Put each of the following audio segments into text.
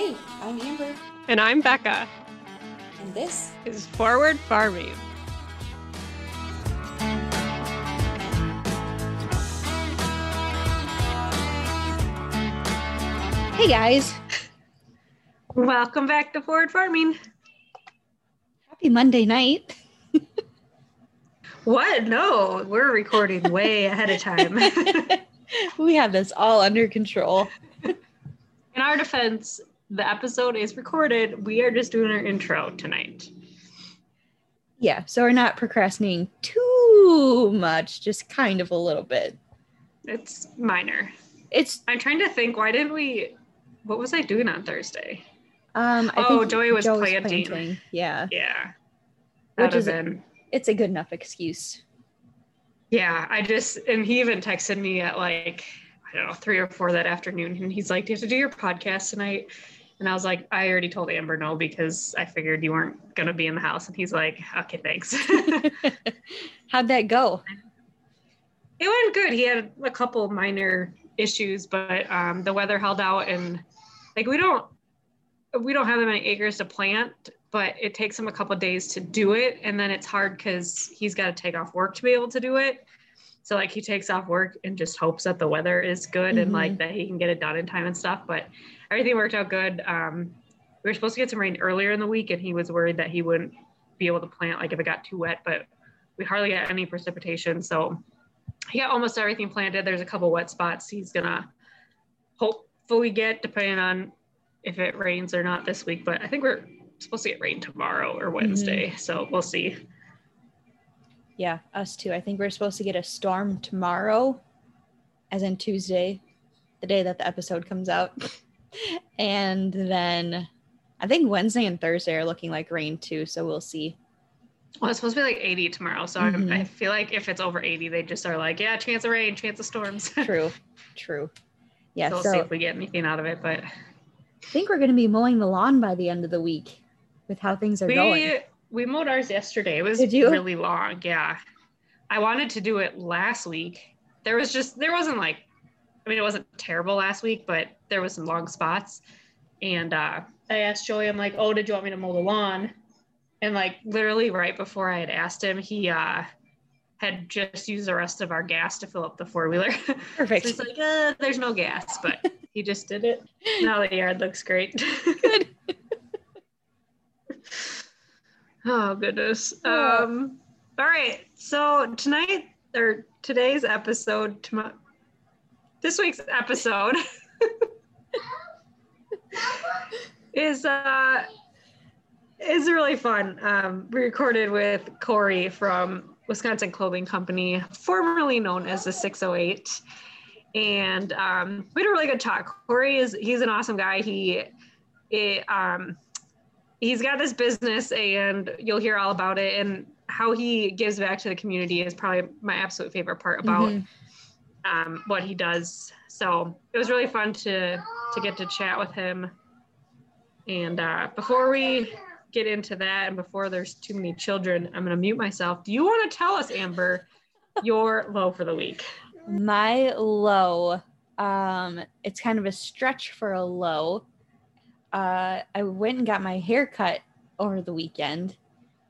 Hey, I'm Amber, And I'm Becca. and this Is Forward Farming. Hey guys, Welcome back to Forward Farming. happy Monday night. What? No, we're recording way ahead of time. we have this all under control. In our defense, the episode is recorded. We are just doing our intro tonight. Yeah, so we're not procrastinating too much, just kind of a little bit. It's minor. It's I'm trying to think, why didn't we? What was I doing on Thursday? um I Oh, Joey was Joe planting. Yeah, Yeah. Which That is- been. it's a good enough excuse. Yeah, I just and he even texted me at like I don't know three or four that afternoon, and he's like, "Do you have to do your podcast tonight?" And I was like, "I already told Amber no because I figured you weren't gonna be in the house." And he's like, "Okay, thanks." How'd that go? It went good. He had a couple minor issues, but um, the weather held out, and like we don't we don't have that many acres to plant, but it takes him a couple days to do it, and then it's hard because he's got to take off work to be able to do it. So like he takes off work and just hopes that the weather is good and like that he can get it done in time and stuff. But everything worked out good. Um, we were supposed to get some rain earlier in the week, and he was worried that he wouldn't be able to plant like if it got too wet. But we hardly got any precipitation, so he got almost everything planted. There's a couple wet spots he's gonna hopefully get, depending on if it rains or not this week. But I think we're supposed to get rain tomorrow or Wednesday, so we'll see. Yeah, us too. I think we're supposed to get a storm tomorrow, as in Tuesday, the day that the episode comes out. and then I think Wednesday and Thursday are looking like rain too, so we'll see. Well, it's supposed to be like 80 tomorrow, so I'm, Mhm. I feel like if it's over 80, they just are like, yeah, chance of rain, chance of storms. True, true. Yeah, so we'll so see if we get anything out of it. But I think we're going to be mowing the lawn by the end of the week with how things are going. we we mowed ours yesterday. It was really long. Yeah, I wanted to do it last week. There was just there wasn't like, I mean, it wasn't terrible last week, but there was some long spots. And uh, I asked Joey, I'm like, oh, did you want me to mow the lawn? And like literally right before I had asked him, he uh, had just used the rest of our gas to fill up the four wheeler. Perfect. So he's like, uh, there's no gas, but he just did it. Now the yard looks great. Good. oh goodness. Um, all right. So tonight or today's episode, tomorrow, this week's episode is uh is really fun. Um, we recorded with Corey from Wisconsin Clothing Company, formerly known as the 608 and um, we had a really good talk. Corey is he's an awesome guy. He it, um, he's got this business, and you'll hear all about it. And how he gives back to the community is probably my absolute favorite part about Mhm. Um, what he does. So it was really fun to to get to chat with him. And uh, before we get into that, and before there's too many children, I'm going to mute myself. Do you want to tell us, Amber, your low for the week? My low, um, it's kind of a stretch for a low. Uh, I went and got my hair cut over the weekend,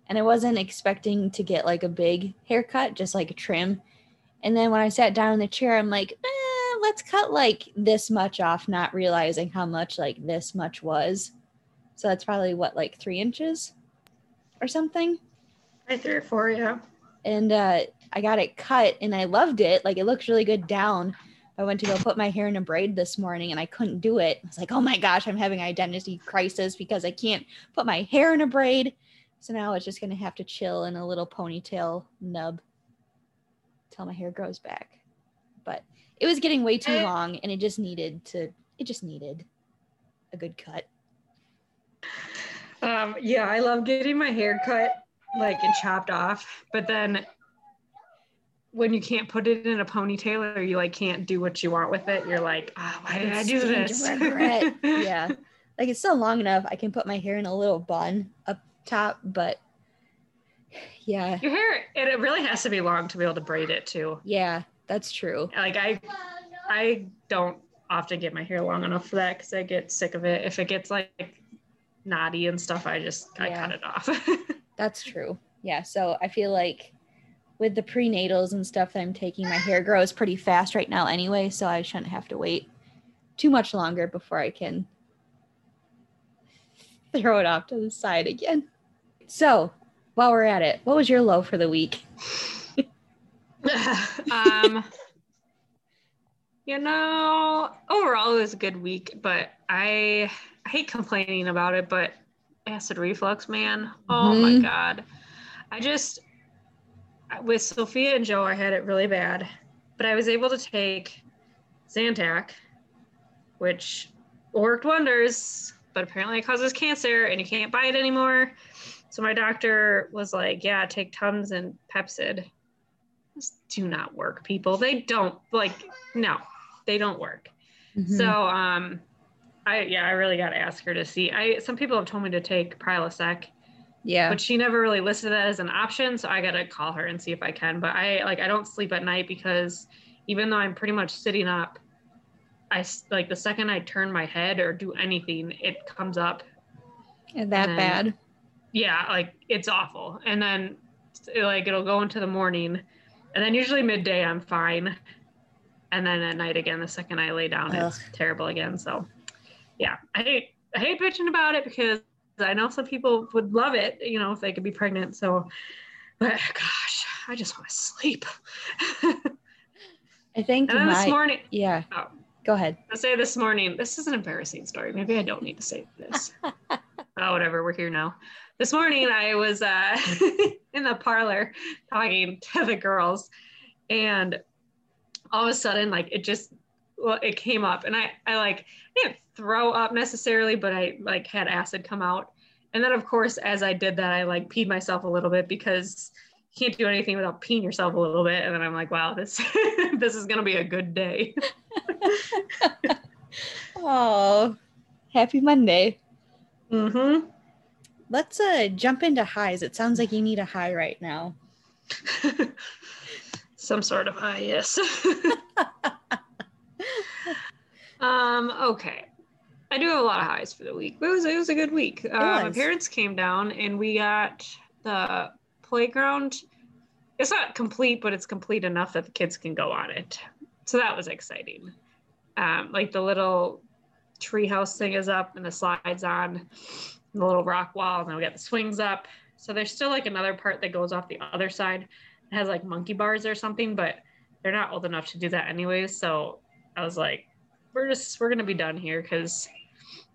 and I wasn't expecting to get like a big haircut, just like a trim. And then when I sat down in the chair, I'm like, eh, let's cut like this much off, not realizing how much like this much was. So that's probably what, like three inches or something Right three or four, yeah. and uh, I got it cut and I loved it. Like it looks really good down. I went to go put my hair in a braid this morning and I couldn't do it. I was like, oh my gosh, I'm having identity crisis because I can't put my hair in a braid. So now it's just gonna have to chill in a little ponytail nub till my hair grows back. But it was getting way too long and it just needed to it just needed a good cut. Um, yeah, I love getting my hair cut like and chopped off, but then when you can't put it in a ponytail or you like can't do what you want with it, you're like, ah, why did I do this? yeah. Like it's still long enough. I can put my hair in a little bun up top, but yeah, Your hair, it, it really has to be long to be able to braid it too. yeah, that's true. Like I, I don't often get my hair long enough for that because I get sick of it. If it gets like knotty and stuff, I just I Yeah. cut it off. That's true. Yeah. So I feel like with the prenatals and stuff that I'm taking, my hair grows pretty fast right now anyway. So I shouldn't have to wait too much longer before I can throw it off to the side again. So while we're at it, what was your low for the week? um, you know, overall it was a good week, but I, I hate complaining about it, but acid reflux, man. Oh my Mhm. god. I just with Sophia and Joe, I had it really bad, but I was able to take Zantac, which worked wonders, but apparently it causes cancer and you can't buy it anymore. So my doctor was like, "Yeah, take Tums and Pepcid." Those do not work, people. They don't like no, they don't work. Mm-hmm. So um I yeah, I really got to ask her to see. I some people have told me to take Prilosec, yeah. but she never really listed that as an option, so I got to call her and see if I can. But I like I don't sleep at night because even though I'm pretty much sitting up, I like the second I turn my head or do anything, it comes up. that and- bad. Yeah, like it's awful. And then like it'll go into the morning, and then usually midday I'm fine, and then at night again the second I lay down it's terrible again. So yeah, I hate I hate bitching about it because I know some people would love it, you know, if they could be pregnant. So, but gosh, I just want to sleep. I think and then this morning, yeah. Oh. Go ahead. I say this morning, this is an embarrassing story. Maybe I don't need to say this. oh, whatever. We're here now. This morning, I was uh, in the parlor talking to the girls, and all of a sudden, like it just, well, it came up, and I, I like didn't throw up necessarily, but I like had acid come out, and then of course, as I did that, I like peed myself a little bit because you can't do anything without peeing yourself a little bit, and then I'm like, wow, this this is gonna be a good day. Oh, happy Monday. Mm-hmm. Let's uh jump into highs. It sounds like you need a high right now. Some sort of high, yes. um, okay. I do have a lot of highs for the week. It was it was a good week. Uh, my parents came down and we got the playground. It's not complete, but it's complete enough that the kids can go on it. So that was exciting. Um, like the little treehouse thing is up and the slides on, the little rock wall, and then we got the swings up. So there's still like another part that goes off the other side. It has like monkey bars or something, but they're not old enough to do that anyways. So I was like, we're just we're gonna be done here because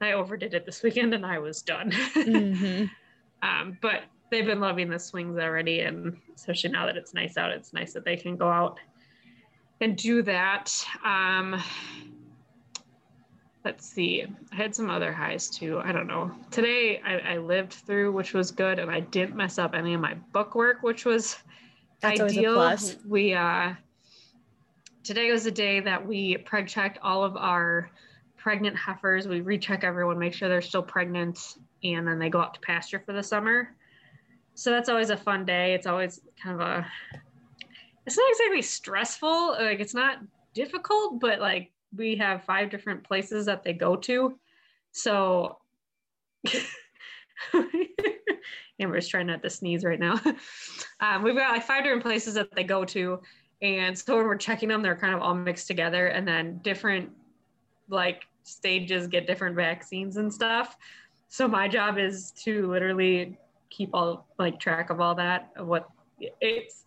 I overdid it this weekend and I was done. Mhm. um, but they've been loving the swings already, and especially now that it's nice out, it's nice that they can go out and do that. Um, let's see. I had some other highs too. I don't know. Today I, I lived through, which was good, and I didn't mess up any of my book work, which was That's ideal. We uh, today was the day that we preg checked all of our pregnant heifers. We recheck everyone, make sure they're still pregnant, and then they go out to pasture for the summer. So that's always a fun day. It's always kind of a. It's not exactly stressful. Like it's not difficult, but like we have five different places that they go to, so. Amber's trying not to sneeze right now. Um, we've got like five different places that they go to, and so when we're checking them, they're kind of all mixed together, and then different like stages get different vaccines and stuff. So my job is to literally keep all like track of all that. Of what it's,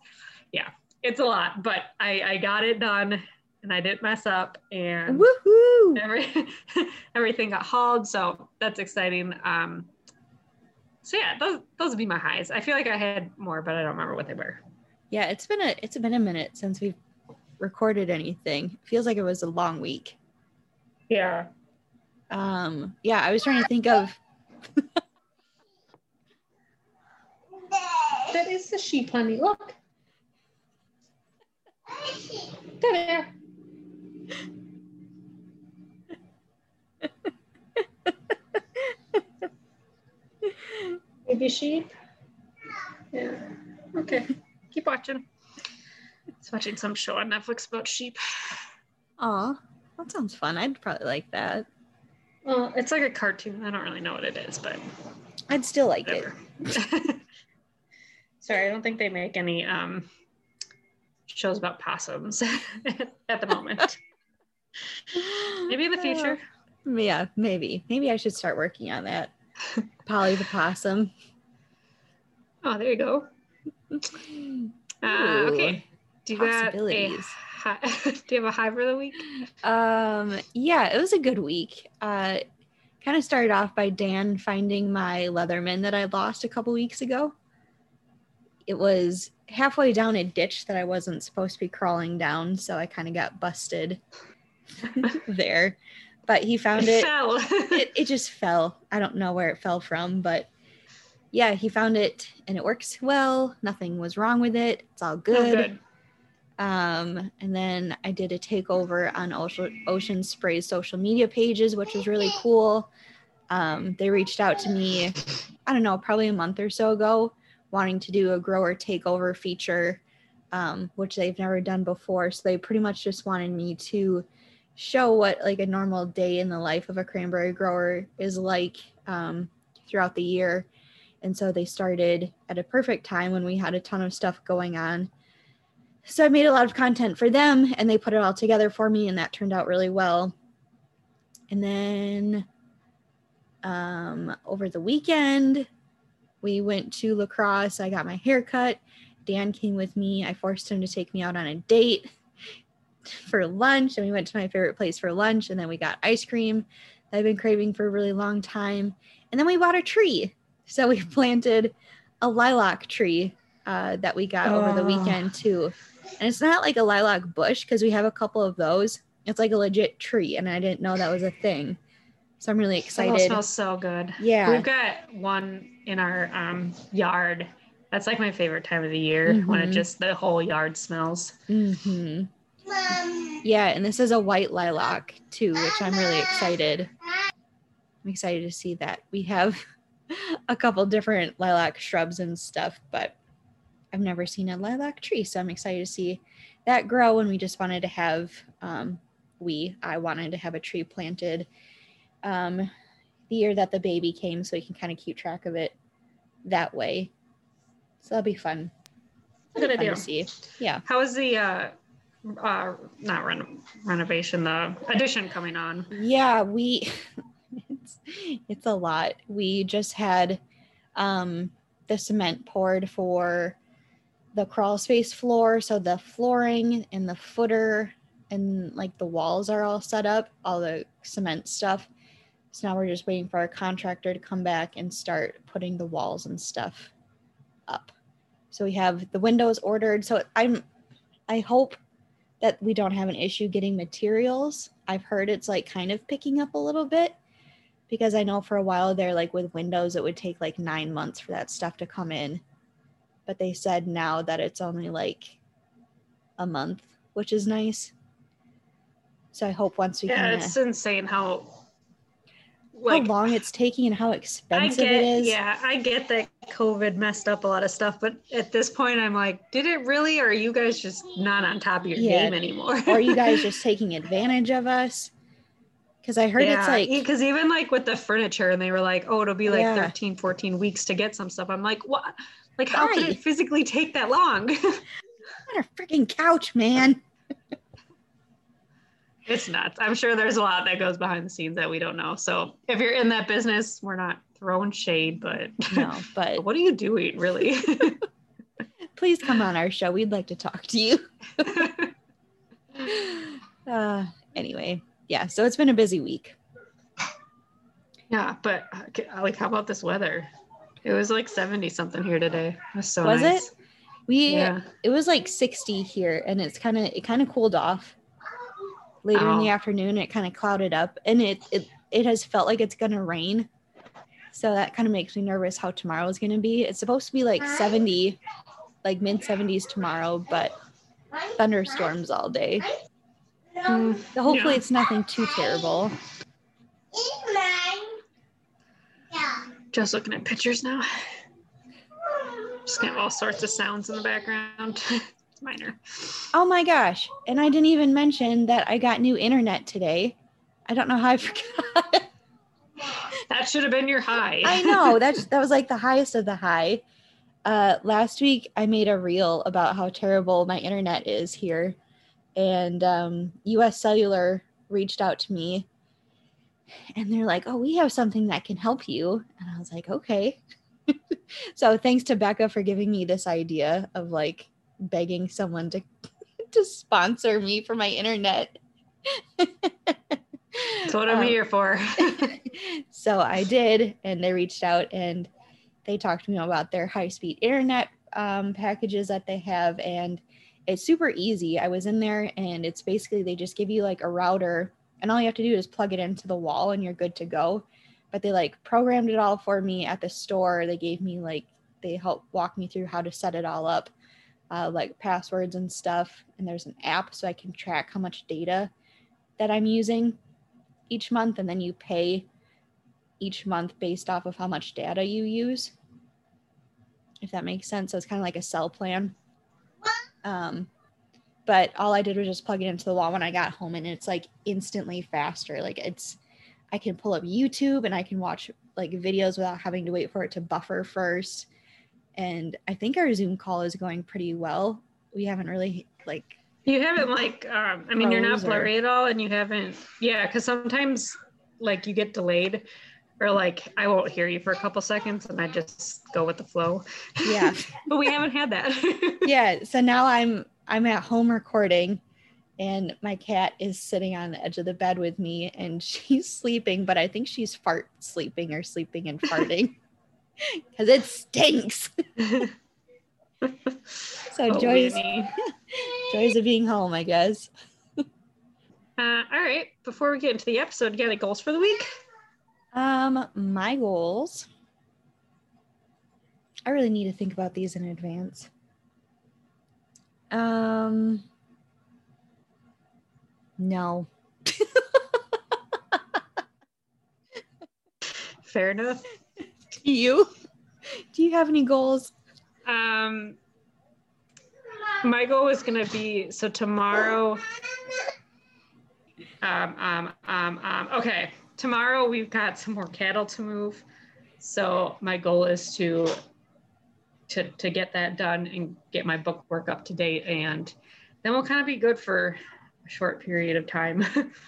yeah, it's a lot, but I I got it done, and I didn't mess up, and Woohoo! every everything got hauled so that's exciting um so yeah those those would be my highs i feel like i had more but i don't remember what they were Yeah, it's been a it's been a minute since we've recorded anything. Feels like it was a long week. yeah Um, yeah, I was trying to think of that is the sheep honey look Come here. Baby sheep. Yeah. Okay. Keep watching. It's watching some show on Netflix about sheep. Aw, That sounds fun. I'd probably like that. Well, it's like a cartoon. I don't really know what it is, but I'd still like whatever. Sorry, I don't think they make any um shows about possums at the moment. Maybe in the future. Yeah, maybe. Maybe I should start working on that. Polly the possum. Oh, there you go. Uh, okay. Do you got a hi- do you have a high for the week? Um, yeah, it was a good week. Uh, kind of started off by Dan finding my Leatherman that I lost a couple weeks ago. It was halfway down a ditch that I wasn't supposed to be crawling down, so I kind of got busted there. But he found it. fell. it, it just fell. I don't know where it fell from, but yeah, he found it and it works well. Nothing was wrong with it. It's all Oh, good. Um, and then I did a takeover on Ocean, Ocean Spray's social media pages, which was really cool. Um, they reached out to me, I don't know, probably a month or so ago, wanting to do a grower takeover feature, um, which they've never done before. So they pretty much just wanted me to show what like a normal day in the life of a cranberry grower is like um, throughout the year. And so they started at a perfect time when we had a ton of stuff going on so I made a lot of content for them and they put it all together for me and that turned out really well. And then um, over the weekend, we went to La Crosse. I got my hair cut. Dan came with me. I forced him to take me out on a date for lunch and we went to my favorite place for lunch and then we got ice cream that I've been craving for a really long time. And then we bought a tree. So we planted a lilac tree uh, that we got over the Oh. weekend too. And it's not like a lilac bush because we have a couple of those. It's like a legit tree, and I didn't know that was a thing. So I'm really excited. smells so good. Yeah. We've got one in our um, yard. That's like my favorite time of the year when it Mhm. just the whole yard smells. Yeah, and this is a white lilac too, which I'm really excited. I'm excited to see that. We have a couple different lilac shrubs and stuff, but I've never seen a lilac tree, so I'm excited to see that grow. And we just wanted to have, um, we, I wanted to have a tree planted um, the year that the baby came, so we can kind of keep track of it that way. So that'll be fun. Good Fun idea. to see. Yeah. How is the uh, uh, not ren- renovation, the addition coming on? Yeah, we it's, it's a lot. We just had um the cement poured for the crawl space floor, so the flooring and the footer and like the walls are all set up, all the cement stuff. So now we're just waiting for our contractor to come back and start putting the walls and stuff up. So we have the windows ordered. So I'm I hope that we don't have an issue getting materials. I've heard it's like kind of picking up a little bit because I know for a while there, like with Windows, it would take like nine months for that stuff to come in. But they said now that it's only like a month, which is nice. So I hope once we Yeah, it's insane how how long it's taking and how expensive get it is. yeah, I get that COVID messed up a lot of stuff, but at this point I'm like, did it really or are you guys just not on top of your Yeah. game anymore? or are you guys just taking advantage of us? Because I heard it's like because even like with the furniture and they were like oh it'll be like Yeah. 13 14 weeks to get some stuff i'm like what like how could it physically take that long on a freaking couch, man. it's nuts i'm sure there's a lot that goes behind the scenes that we don't know so if you're in that business we're not throwing shade but No, but what are you doing really please come on our show. We'd like to talk to you. uh, anyway, yeah. So it's been a busy week. yeah but uh, like how about this weather it was like 70 something here today it was so Was nice. it? We yeah it was like 60 here, and it's kind of it kind of cooled off later in the afternoon. It kind of clouded up, and it it it has felt like it's gonna rain. So that kind of makes me nervous how tomorrow is gonna be. It's supposed to be like 70, like mid 70s tomorrow, but thunderstorms all day. Mm, So hopefully Yeah. it's nothing too terrible. just looking at pictures now just gonna have all sorts of sounds in the background It's minor. Oh my gosh. And I didn't even mention that I got new internet today. I don't know how I forgot. That should have been your high. I know. That's that was like the highest of the high. Uh last week I made a reel about how terrible my internet is here. And um US Cellular reached out to me and they're like, "Oh, we have something that can help you." And I was like, "Okay." so thanks to Becca for giving me this idea of like begging someone to to sponsor me for my internet. That's what I'm Um, here for. so I did, and they reached out and they talked to me about their high speed internet um, packages that they have, and it's super easy. I was in there, and it's basically they just give you like a router, and all you have to do is plug it into the wall, and you're good to go. But they like programmed it all for me at the store. They gave me like they helped walk me through how to set it all up, uh, like passwords and stuff. And there's an app so I can track how much data that I'm using each month, and then you pay each month based off of how much data you use. If that makes sense. So it's kind of like a cell plan. Um, but all I did was just plug it into the wall when I got home, and it's like instantly faster. Like it's, I can pull up YouTube and I can watch like videos without having to wait for it to buffer first. And I think our Zoom call is going pretty well. We haven't really like You haven't like, um, I mean, you're not Froze or- blurry at all, and you haven't, yeah, because sometimes like you get delayed, or like I won't hear you for a couple seconds, and I just go with the flow. yeah but we haven't had that. yeah so now i'm i'm at home recording and my cat is sitting on the edge of the bed with me and she's sleeping but i think she's fart sleeping or sleeping and farting because it stinks so Oh, joys joys of being home i guess Uh, all right. Before we get into the episode, you got any goals for the week? um my goals i really need to think about these in advance um no Fair enough. You? Do you have any goals? Um, my goal is going to be so tomorrow. Um, um, um, um, okay, tomorrow we've got some more cattle to move, so my goal is to to to get that done and get my book work up to date, and then we'll kind of be good for a short period of time,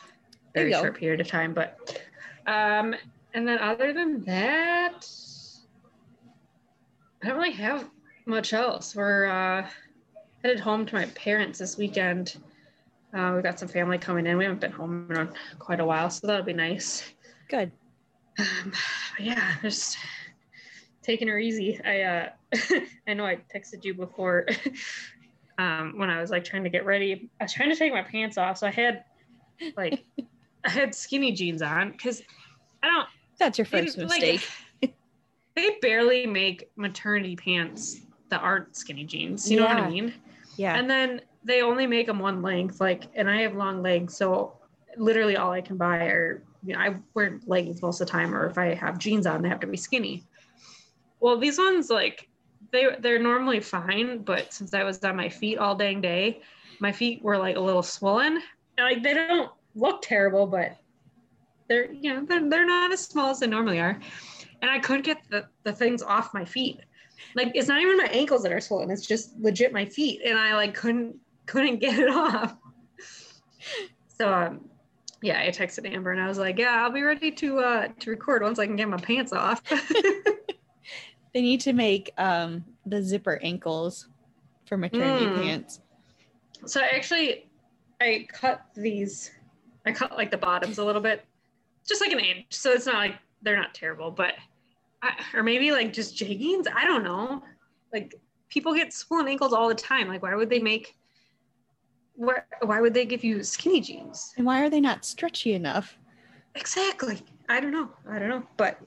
very short period of time. But um, and then other than that, I don't really have much else. We're uh, headed home to my parents this weekend. Uh, we've got some family coming in. We haven't been home in quite a while, so that'll be nice. Good. Um, yeah, just taking her easy. I uh, I know I texted you before um, when I was like trying to get ready. I was trying to take my pants off, so I had like I had skinny jeans on because I don't That's your they first like, mistake. they barely make maternity pants that aren't skinny jeans. You know what I mean? yeah. And then they only make them one length, like, and I have long legs, so literally all I can buy are, you know, I wear leggings most of the time, or if I have jeans on, they have to be skinny. Well, these ones, like, they they're normally fine, but since I was on my feet all dang day, my feet were like a little swollen. Like, they don't look terrible, but they're, you know, they're, they're not as small as they normally are. And I couldn't get the, the things off my feet like it's not even my ankles that are swollen it's just legit my feet and i like couldn't couldn't get it off so um yeah i texted amber and i was like yeah i'll be ready to uh to record once i can get my pants off They need to make um the zipper ankles for maternity Mm. pants. so I actually i cut these i cut like the bottoms a little bit just like an inch so it's not like they're not terrible but I, or maybe like just jeggings? I don't know. Like people get swollen ankles all the time. Like why would they make why, why would they give you skinny jeans? And why are they not stretchy enough? exactly. I don't know. I don't know but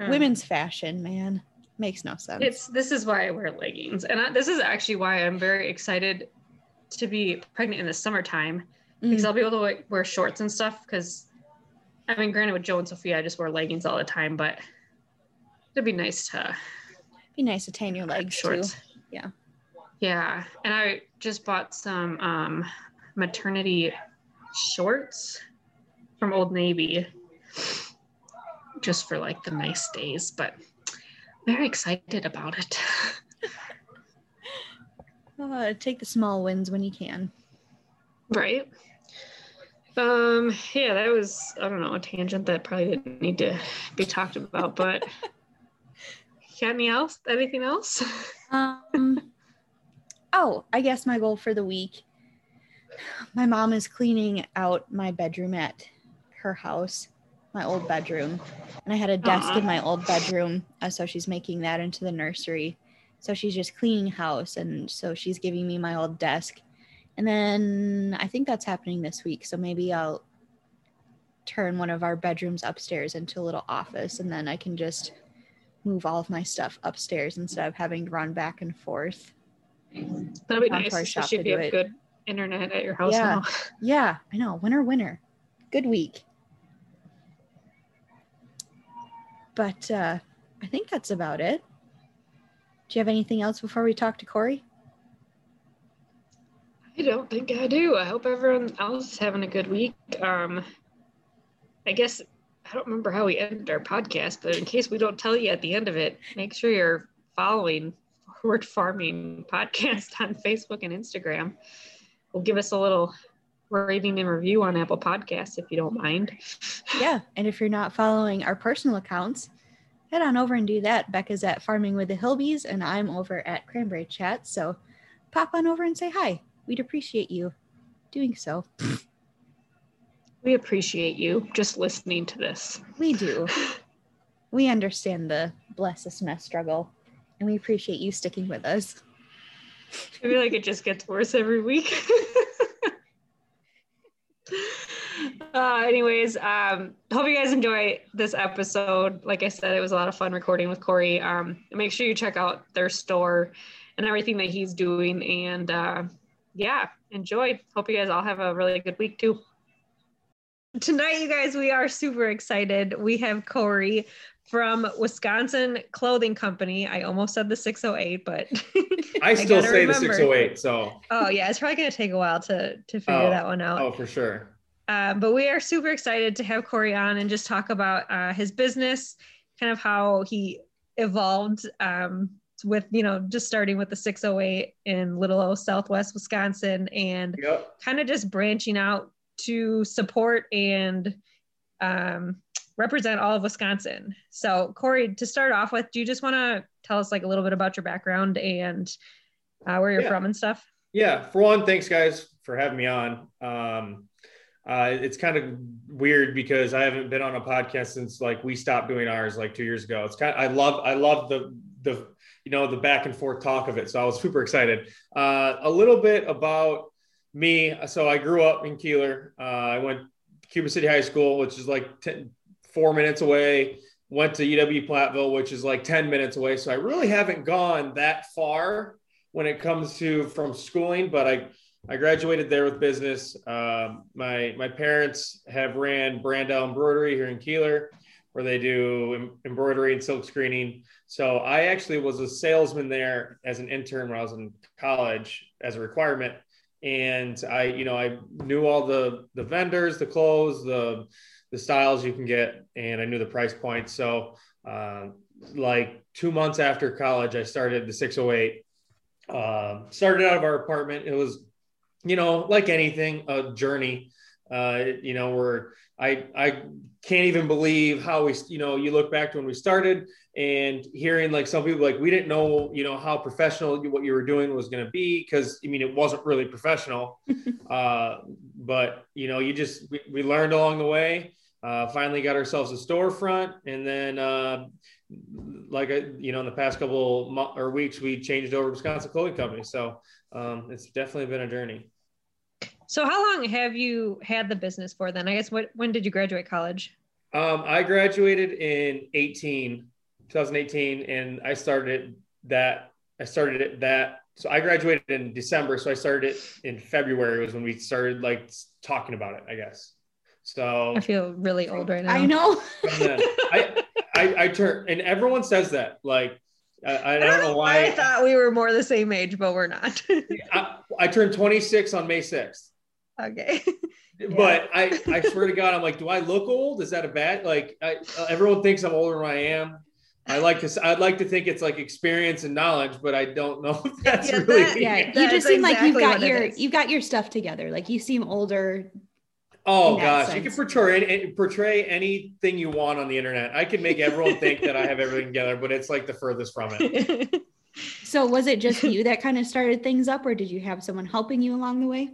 um, Women's fashion, man. Makes no sense. it's this is why i wear leggings. And I, this is actually why i'm very excited to be pregnant in the summertime. Because Mm, I'll be able to like, wear shorts and stuff. Because I mean, granted, with Joe and Sophia, I just wear leggings all the time, but it'd be nice to be nice to tan your legs shorts. too. Yeah, and I just bought some um, maternity shorts from Old Navy just for like the nice days, but very excited about it. Uh, take the small wins when you can. right. Um, yeah, that was I don't know, a tangent that probably didn't need to be talked about, but got any else? Anything else? Um, oh, I guess my goal for the week. My mom is cleaning out my bedroom at her house, my old bedroom, and I had a desk Aw. in my old bedroom, uh, so she's making that into the nursery. So she's just cleaning house, and so she's giving me my old desk, and then I think that's happening this week. So maybe I'll turn one of our bedrooms upstairs into a little office, and then I can just move all of my stuff upstairs instead of having to run back and forth. That'd be nice, our shop especially to if you have good internet at your house Yeah. now. Yeah, I know. Winner, winner. Good week. But uh, I think that's about it. Do you have anything else before we talk to Corey? I don't think I do. I hope everyone else is having a good week. Um, I guess I don't remember how we ended our podcast, but in case we don't tell you at the end of it, make sure you're following Forward Farming Podcast on Facebook and Instagram. We'll give us a little rating and review on Apple Podcasts if you don't mind. Yeah. And if you're not following our personal accounts, head on over and do that. Becca's at Farming with the Hilbies, and I'm over at Cranberry Chat. So pop on over and say hi. We'd appreciate you doing so. We appreciate you just listening to this. We do. We understand the bless us mess struggle, and we appreciate you sticking with us. I feel like it just gets worse every week. uh, anyways, um, hope you guys enjoy this episode. Like I said, it was a lot of fun recording with Corey. Um, make sure you check out their store and everything that he's doing. And uh, yeah, enjoy. Hope you guys all have a really good week too. Tonight, you guys, we are super excited. We have Corey from Wisconsin Clothing Company. I almost said the 608, but I still gotta say the 608. So, Oh yeah, it's probably gonna take a while to to figure Oh, that one out. oh, for sure. Um, but we are super excited to have Corey on and just talk about uh, his business, kind of how he evolved um, with you know just starting with the 608 in Little O, Southwest Wisconsin, and Yep. kind of just branching out to support and um, represent all of Wisconsin. So Corey, to start off with, do you just want to tell us like a little bit about your background and uh, where you're Yeah. from and stuff? Yeah. For one, thanks guys for having me on. Um, uh, it's kind of weird because I haven't been on a podcast since like we stopped doing ours like two years ago. It's kind of, I love, I love the, the, you know, the back and forth talk of it. So I was super excited. Uh, a little bit about me. So I grew up in Kieler. Uh, I went Cuba City High School, which is like 10, four minutes away. Went to UW Platteville, which is like 10 minutes away. So I really haven't gone that far when it comes to from schooling, but I, I graduated there with business. Um, my, my parents have ran Brandell Embroidery here in Kieler, where they do em- embroidery and silk screening. So I actually was a salesman there as an intern when I was in college as a requirement. And I, you know, I knew all the, the vendors, the clothes, the, the styles you can get, and I knew the price point. So, uh, like two months after college, I started the 608. Uh, started out of our apartment. It was, you know, like anything, a journey. Uh, you know, where I I can't even believe how we, you know, you look back to when we started and hearing like some people like we didn't know, you know, how professional what you were doing was going to be because I mean it wasn't really professional. uh, but you know, you just we, we learned along the way. Uh, finally got ourselves a storefront, and then uh, like you know, in the past couple mo- or weeks, we changed over to Wisconsin Clothing Company. So um, it's definitely been a journey. So how long have you had the business for then? I guess what when did you graduate college? Um, I graduated in 18, 2018, and I started that. I started it that. So I graduated in December. So I started it in February was when we started like talking about it, I guess. So I feel really old right now. I know. Then I, I, I turn, and everyone says that, like, I, I don't know why. I thought we were more the same age, but we're not. I, I turned 26 on May 6th. okay. But I, I swear to God, I'm like, do I look old? Is that a bad? Like, I, everyone thinks I'm older than I am. I like to. I'd like to think it's like experience and knowledge, but I don't know if that's Yeah, really. that- Yeah, you just seem like you've got your you've got your stuff together. Like you seem older. Oh in that gosh, you can portray portray anything you want on the internet. I can make everyone think that I have everything together, but it's like the furthest from it. So was it just you that kind of started things up, or did you have someone helping you along the way?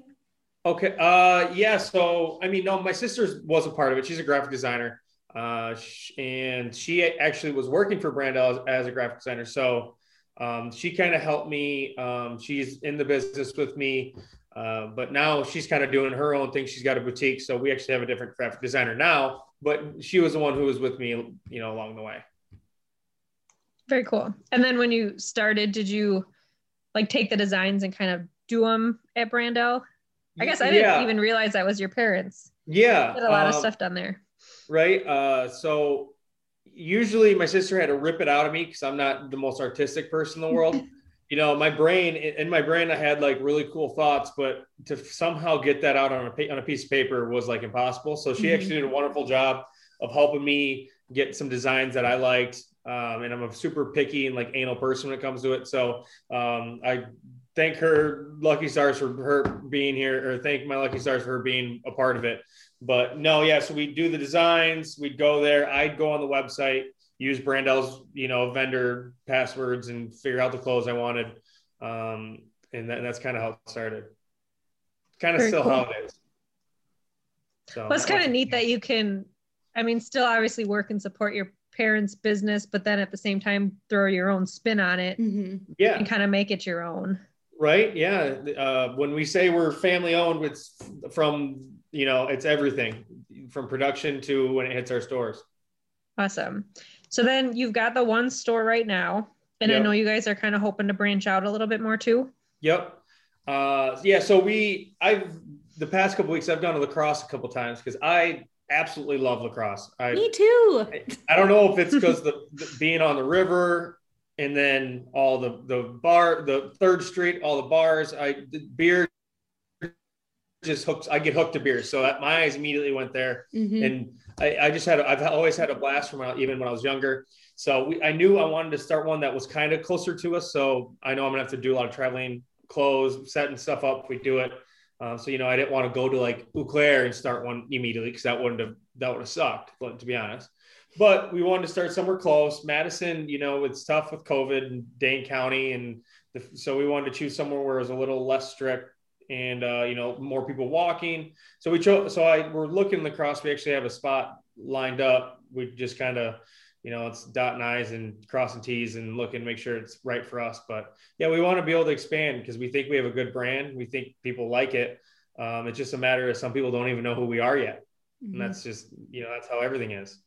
Okay. Uh, yeah. So, I mean, no, my sister was a part of it. She's a graphic designer. Uh, and she actually was working for Brandel as, as a graphic designer. So, um, she kind of helped me. Um, she's in the business with me. Uh, but now she's kind of doing her own thing. She's got a boutique. So we actually have a different graphic designer now, but she was the one who was with me, you know, along the way. Very cool. And then when you started, did you like take the designs and kind of do them at Brandel? I guess I didn't Yeah. even realize that was your parents. Yeah. Did a lot of um, stuff done there. right? Uh, so usually my sister had to rip it out of me because I'm not the most artistic person in the world. you know, my brain in my brain, I had like really cool thoughts, but to somehow get that out on a on a piece of paper was like impossible. So she Mhm. actually did a wonderful job of helping me get some designs that I liked. Um, and I'm a super picky and like anal person when it comes to it. So um, I thank her lucky stars for her being here or thank my lucky stars for her being a part of it. But no yeah so we do the designs we'd go there. I'd go on the website use brandel's you know vendor passwords and figure out the clothes i wanted. Um, and that, that's kind of how it started. Kind of Very still cool. how it is. So Well, it's kind of neat that you can, I mean, still obviously work and support your parents' business, but then at the same time throw your own spin on it. Mm-hmm. yeah. And kind of make it your own. Right yeah uh, when we say we're family owned it's from you know it's everything from production to when it hits our stores Awesome. So then you've got the one store right now, and I know you guys are kind of hoping to branch out a little bit more too. Yep. Uh, yeah. So we, I've the past couple weeks, I've gone to La Crosse a couple times because I absolutely love La Crosse. I Me too. I don't know if it's because the, the being on the river and then all the the bar, the Third Street, all the bars. I the beer just hooks. I get hooked to beer, so that, my eyes immediately went there Mhm. and I, I just had I've always had a blast from even when I was younger. So we, I knew I wanted to start one that was kind of closer to us. So I know I'm gonna have to do a lot of traveling, clothes, setting stuff up. If we do it, uh, so you know I didn't want to go to like Eau Claire and start one immediately because that wouldn't have that would have sucked. But to be honest, but we wanted to start somewhere close. Madison, you know, it's tough with COVID and Dane County, and the, so we wanted to choose somewhere where it was a little less strict and uh, you know more people walking. So we chose. So I we're looking La Crosse. We actually have a spot lined up. We just kind of, you know, it's dotting i's and crossing t's and looking to make sure it's right for us. But yeah, we want to be able to expand because we think we have a good brand. We think people like it. Um, it's just a matter of some people don't even know who we are yet, and Mhm. that's just you know that's how everything is.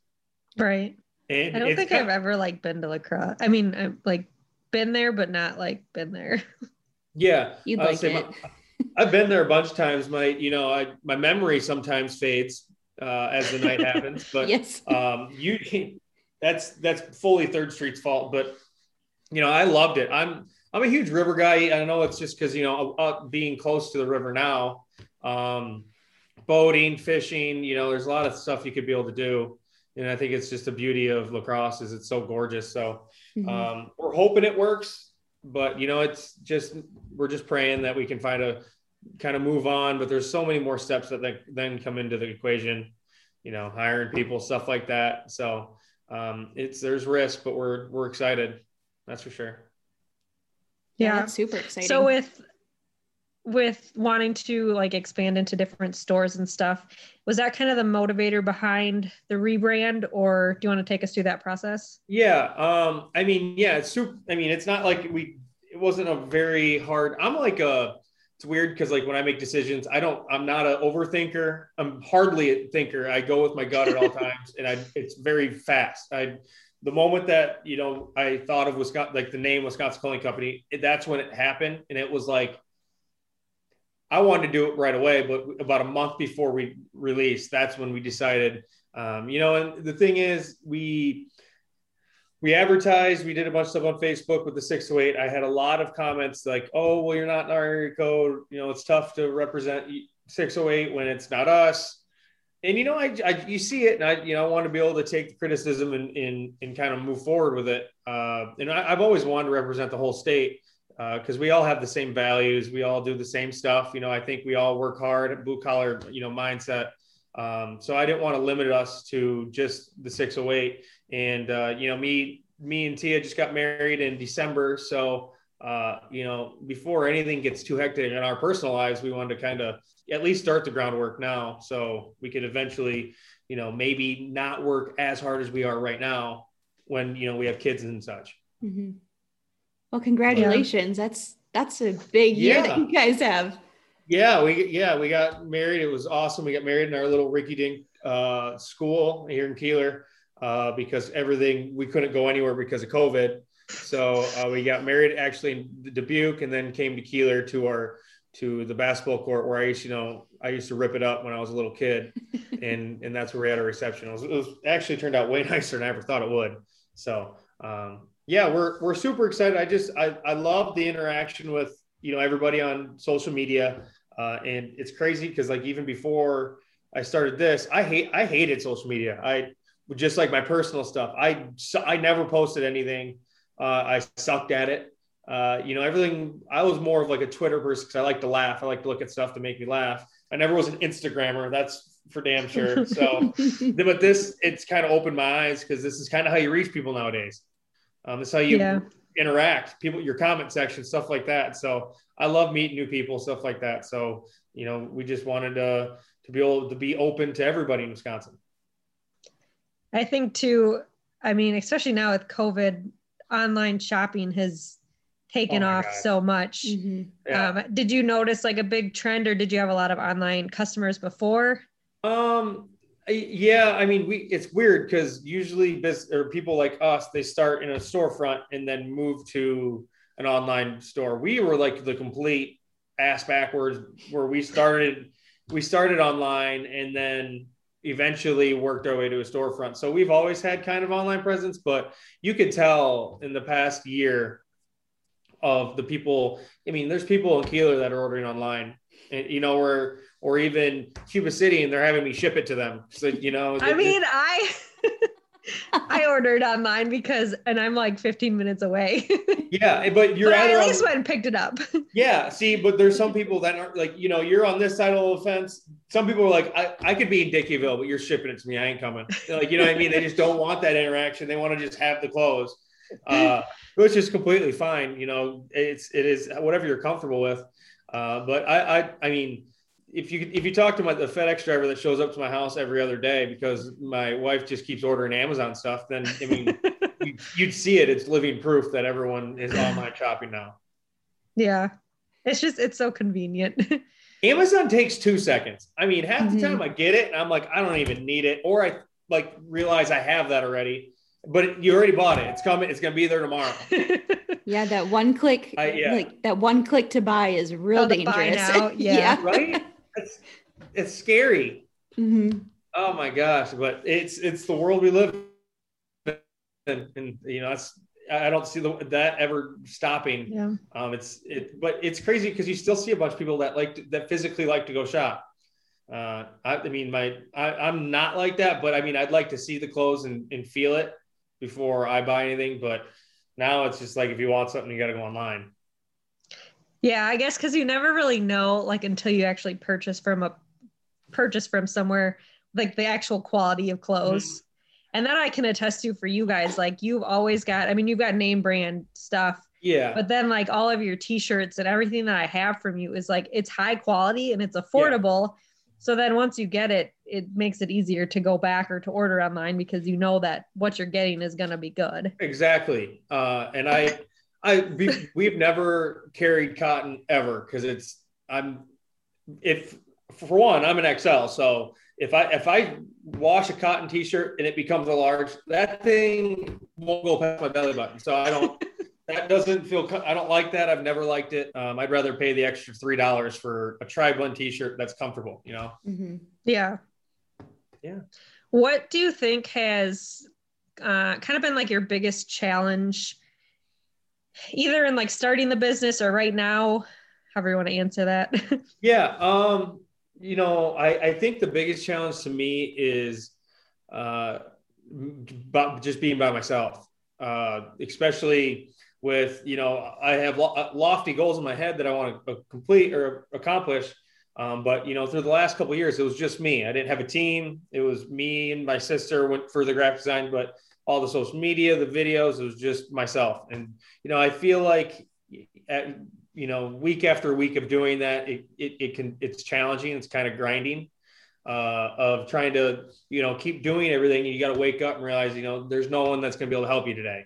Right. And I don't think kind- I've ever like been to La Crosse. I mean, I've like been there, but not like been there. Yeah, You'd I would like say it. my- I've been there a bunch of times. My, you know, I my memory sometimes fades uh, as the night happens, but yes. um, you that's that's fully Third Street's fault. But you know, I loved it. I'm I'm a huge river guy. I know it's just because you know uh, being close to the river now, um, boating, fishing. You know, there's a lot of stuff you could be able to do, and I think it's just the beauty of La Crosse is it's so gorgeous. So Mhm. um, we're hoping it works, but you know, it's just we're just praying that we can find a kind of move on. But there's so many more steps that then- then come into the equation. You know, hiring people, stuff like that. So um, it's there's risk, but we're we're excited. That's for sure. yeah, Yeah. that's super exciting. So with with wanting to like expand into different stores and stuff, was that kind of the motivator behind the rebrand, or do you want to take us through that process? Yeah. Um, I mean, yeah, it's super. I mean, it's not like we, it wasn't a very hard, I'm like a, it's weird because like when I make decisions, I don't, I'm not an overthinker. I'm hardly a thinker. I go with my gut at all times and I, it's very fast. I, the moment that, you know, I thought of Wisconsin, like the name Wisconsin Clothing Company, that's when it happened. And it was like, I wanted to do it right away, but about a month before we released, that's when we decided, um, you know, and the thing is we, we advertised, we did a bunch of stuff on Facebook with the 608. I had a lot of comments like, oh, well, you're not in our area code. You know, it's tough to represent 608 when it's not us. And, you know, I, I you see it and I, you know, I want to be able to take the criticism and, and, and kind of move forward with it. Uh, and I, have always wanted to represent the whole state because uh, we all have the same values. We all do the same stuff. You know, I think we all work hard, blue collar, you know, mindset. Um, so I didn't want to limit us to just the 608. And uh, you know, me, me and Tia just got married in December. So uh, you know, before anything gets too hectic in our personal lives, we wanted to kind of at least start the groundwork now, so we could eventually, you know, maybe not work as hard as we are right now when you know we have kids and such. Mm-hmm. Well, congratulations! Yeah. That's that's a big year yeah. that you guys have. Yeah, we yeah we got married. It was awesome. We got married in our little Ricky Dink uh, school here in Kieler uh, because everything we couldn't go anywhere because of COVID. So uh, we got married actually in Dubuque and then came to Kieler to our to the basketball court where I used you know I used to rip it up when I was a little kid, and and that's where we had a reception. It was, it was actually turned out way nicer than I ever thought it would. So um, yeah, we're we're super excited. I just I I love the interaction with you know everybody on social media. Uh, and it's crazy because like even before I started this, I hate I hated social media. I just like my personal stuff. I I never posted anything. Uh, I sucked at it. Uh, you know, everything. I was more of like a Twitter person because I like to laugh. I like to look at stuff to make me laugh. I never was an Instagrammer. That's for damn sure. So, but this it's kind of opened my eyes because this is kind of how you reach people nowadays. Um, this how you yeah. interact. People, your comment section, stuff like that. So I love meeting new people, stuff like that. So, you know, we just wanted to to be able to be open to everybody in Wisconsin. I think too, I mean, especially now with COVID, online shopping has taken oh off God. so much. Mm-hmm. Yeah. Um, did you notice like a big trend or did you have a lot of online customers before? Um, yeah, I mean, we it's weird because usually business or people like us, they start in a storefront and then move to an online store. We were like the complete ass backwards where we started we started online and then eventually worked our way to a storefront. So we've always had kind of online presence, but you could tell in the past year of the people. I mean, there's people in Kieler that are ordering online, and you know, or or even Cuba City, and they're having me ship it to them. So you know, I mean, I I ordered online because, and I'm like 15 minutes away. yeah, but you're but I at least on, went and picked it up. yeah, see, but there's some people that aren't like, you know, you're on this side of the fence. Some people are like, I, I could be in Dickeyville, but you're shipping it to me. I ain't coming. Like, you know what I mean? They just don't want that interaction. They want to just have the clothes, uh, which is completely fine. You know, it's it is whatever you're comfortable with. Uh, but I, I, I mean if you if you talk to my the FedEx driver that shows up to my house every other day because my wife just keeps ordering Amazon stuff, then I mean you'd see it. It's living proof that everyone is online shopping now. Yeah, it's just it's so convenient. Amazon takes two seconds. I mean, half the time mm-hmm. I get it and I'm like, I don't even need it, or I like realize I have that already. But you already bought it. It's coming. It's gonna be there tomorrow. yeah, that one click, I, yeah. like that one click to buy is real oh, dangerous. yeah. yeah, right it's, it's scary. Mm-hmm. Oh my gosh! But it's it's the world we live in, and, and you know, it's I don't see the, that ever stopping. Yeah. Um, it's it, but it's crazy because you still see a bunch of people that like to, that physically like to go shop. Uh, I, I mean, my I, am not like that, but I mean, I'd like to see the clothes and, and feel it before I buy anything. But now it's just like if you want something, you got to go online. Yeah, I guess because you never really know like until you actually purchase from a purchase from somewhere like the actual quality of clothes. Mm-hmm. And that I can attest to for you guys. Like you've always got, I mean, you've got name brand stuff. Yeah. But then like all of your t-shirts and everything that I have from you is like it's high quality and it's affordable. Yeah. So then once you get it, it makes it easier to go back or to order online because you know that what you're getting is going to be good. Exactly. Uh, and I I we, we've never carried cotton ever because it's I'm if for one I'm an XL so if I if I wash a cotton t-shirt and it becomes a large that thing won't go past my belly button so I don't that doesn't feel I don't like that I've never liked it. Um, I'd rather pay the extra three dollars for a tri blend t-shirt that's comfortable you know? Mm-hmm. yeah. Yeah. What do you think has uh, kind of been like your biggest challenge, either in like starting the business or right now? However, you want to answer that. yeah. Um, you know, I, I think the biggest challenge to me is uh, just being by myself, uh, especially with, you know, I have lo- lofty goals in my head that I want to complete or accomplish um, but you know, through the last couple years, it was just me. I didn't have a team. It was me and my sister went for the graphic design, but all the social media, the videos, it was just myself. And you know, I feel like, at, you know, week after week of doing that, it, it, it can it's challenging. It's kind of grinding. Uh, of trying to you know keep doing everything you got to wake up and realize you know there's no one that's going to be able to help you today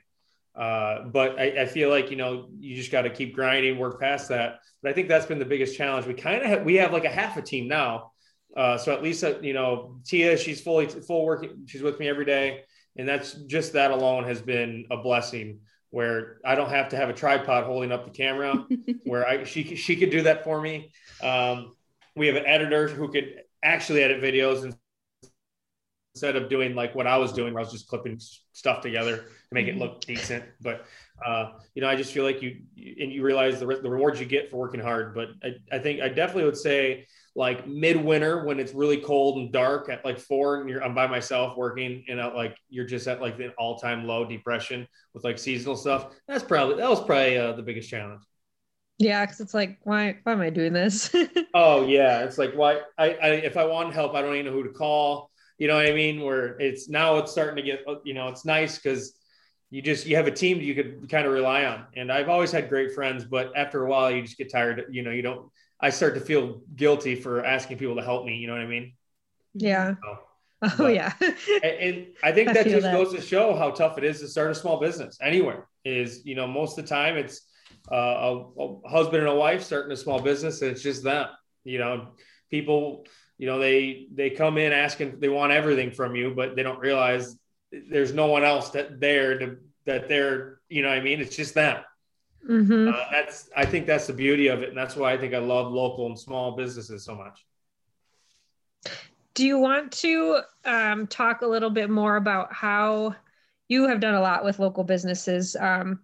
uh, but I, I, feel like you know you just got to keep grinding, work past that. But I think that's been the biggest challenge. We kind of have, we have like a half a team now, uh, so at least uh, you know Tia, she's fully full working. She's with me every day, and that's just that alone has been a blessing. Where I don't have to have a tripod holding up the camera, where I she she could do that for me. Um, we have an editor who could actually edit videos and instead of doing like what I was doing, where I was just clipping stuff together to make it look decent. But uh, you know, I just feel like you and you realize the, the rewards you get for working hard. But I, I think I definitely would say like midwinter when it's really cold and dark at like four and you're I'm by myself working and at like you're just at like the all time low depression with like seasonal stuff. That's probably that was probably uh, the biggest challenge. Yeah, because it's like, why why am I doing this? oh yeah, it's like why I, I if I want help, I don't even know who to call you know what I mean? Where it's now it's starting to get, you know, it's nice because you just you have a team you could kind of rely on. And I've always had great friends, but after a while you just get tired. You know, you don't. I start to feel guilty for asking people to help me. You know what I mean? Yeah. So, oh but, yeah. and, I think I that just that. goes to show how tough it is to start a small business anywhere. Is you know most of the time it's uh, a, a husband and a wife starting a small business, and it's just them. You know, people you know they they come in asking they want everything from you but they don't realize there's no one else that there to that they're you know i mean it's just them mm-hmm. uh, that's i think that's the beauty of it and that's why i think i love local and small businesses so much do you want to um, talk a little bit more about how you have done a lot with local businesses um,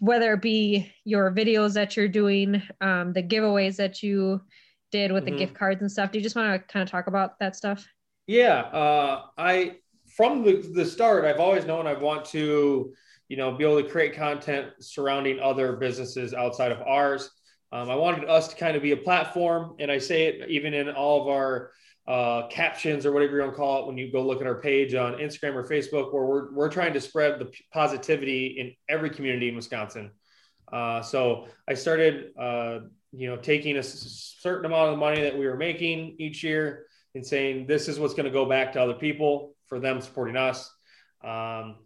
whether it be your videos that you're doing um, the giveaways that you did with mm-hmm. the gift cards and stuff. Do you just want to kind of talk about that stuff? Yeah, uh, I from the, the start, I've always known I want to, you know, be able to create content surrounding other businesses outside of ours. Um, I wanted us to kind of be a platform, and I say it even in all of our uh, captions or whatever you want to call it when you go look at our page on Instagram or Facebook, where we're, we're trying to spread the positivity in every community in Wisconsin. Uh, so I started uh, you know, taking a certain amount of the money that we were making each year and saying this is what's going to go back to other people for them supporting us. Um,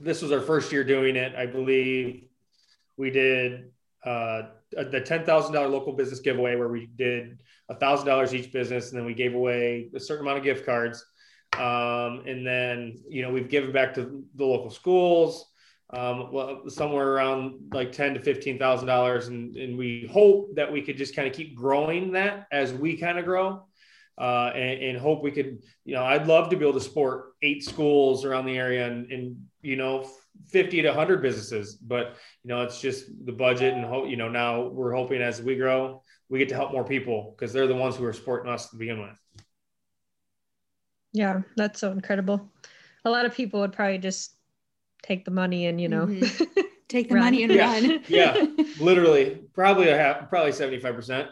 this was our first year doing it. I believe we did uh, the ten thousand dollar local business giveaway where we did a thousand dollars each business, and then we gave away a certain amount of gift cards. Um, and then you know we've given back to the local schools um, well, somewhere around like ten to fifteen thousand dollars, and and we hope that we could just kind of keep growing that as we kind of grow, uh, and, and, hope we could. You know, I'd love to be able to support eight schools around the area and, and you know fifty to hundred businesses, but you know it's just the budget and hope. You know, now we're hoping as we grow, we get to help more people because they're the ones who are supporting us to begin with. Yeah, that's so incredible. A lot of people would probably just take the money and you know mm-hmm. take the money and yeah. run. yeah, literally, probably a half, probably seventy five percent.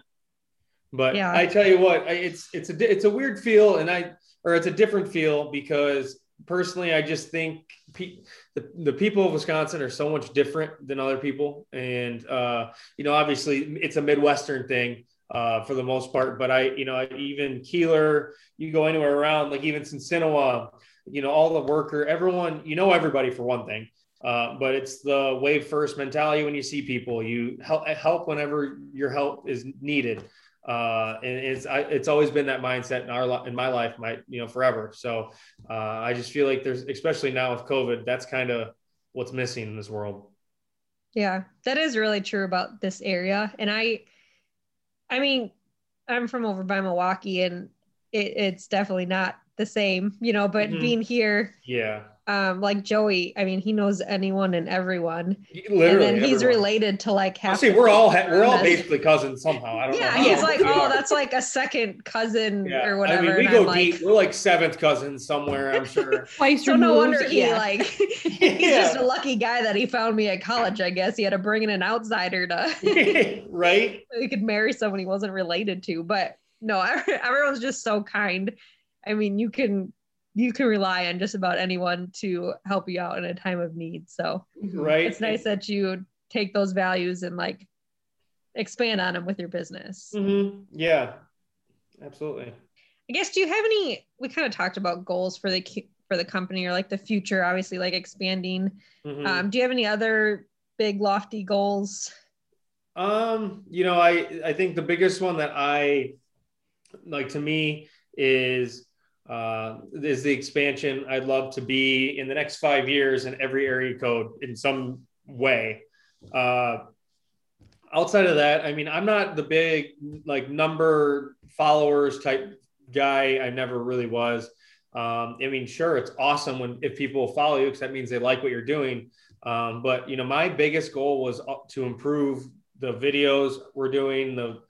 But yeah. I tell you what, it's it's a it's a weird feel, and I or it's a different feel because personally, I just think pe- the the people of Wisconsin are so much different than other people, and uh, you know, obviously, it's a Midwestern thing. Uh, for the most part, but I, you know, even Kieler, you go anywhere around, like even Sinsinawa, you know, all the worker, everyone, you know, everybody for one thing. Uh, but it's the wave first mentality when you see people. You help help whenever your help is needed, uh, and it's I, it's always been that mindset in our in my life, my you know forever. So uh, I just feel like there's especially now with COVID, that's kind of what's missing in this world. Yeah, that is really true about this area, and I, I mean, I'm from over by Milwaukee, and it, it's definitely not the same, you know, but mm-hmm. being here, yeah, um, like Joey, I mean, he knows anyone and everyone, Literally, and then he's everyone. related to like half. See, we're all ha- we're all basically cousins somehow. I don't know. Yeah, he's like, oh, that's like a second cousin Yeah. or whatever. I mean, we and go I'm like, deep. We're like seventh cousins somewhere. I'm sure. Twice so no wonder he yeah. like he's Yeah. just a lucky guy that he found me at college. I guess he had to bring in an outsider to right? he could marry someone he wasn't related to. But no, everyone's just so kind. I mean, you can you can rely on just about anyone to help you out in a time of need. So Right. it's nice that you take those values and like expand on them with your business. Mhm. Yeah. Absolutely. I guess do you have any we kind of talked about goals for the for the company or like the future obviously like expanding. Mhm. Um do you have any other big lofty goals? Um, you know, I I think the biggest one that I like to me is uh is the expansion. I'd love to be in the next five years in every area code in some way. Uh outside of that, I mean, I'm not the big like number followers type guy. I never really was. Um, I mean, sure, it's awesome when if people follow you because that means they like what you're doing. Um, but you know, my biggest goal was uh, to improve the videos we're doing, the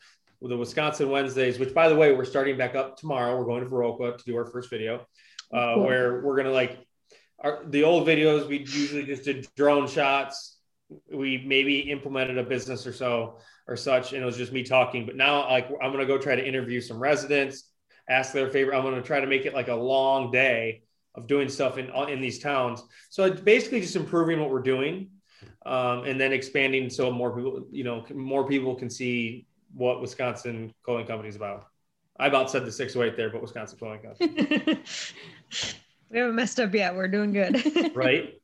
the Wisconsin Wednesdays, which by the way, we're starting back up tomorrow. We're going to Viroqua to do our first video, uh, Cool. where we're gonna like our the old videos we usually just did drone shots. We maybe implemented a business or so or such, and it was just me talking. But now, like, I'm gonna go try to interview some residents, ask their favorite. I'm gonna try to make it like a long day of doing stuff in in these towns. So it's basically just improving what we're doing, um, and then expanding so more people, you know, more people can see what Wisconsin Clothing Company is about. I about said the 608 there, but Wisconsin Clothing Company, we haven't messed up yet. We're doing good. right?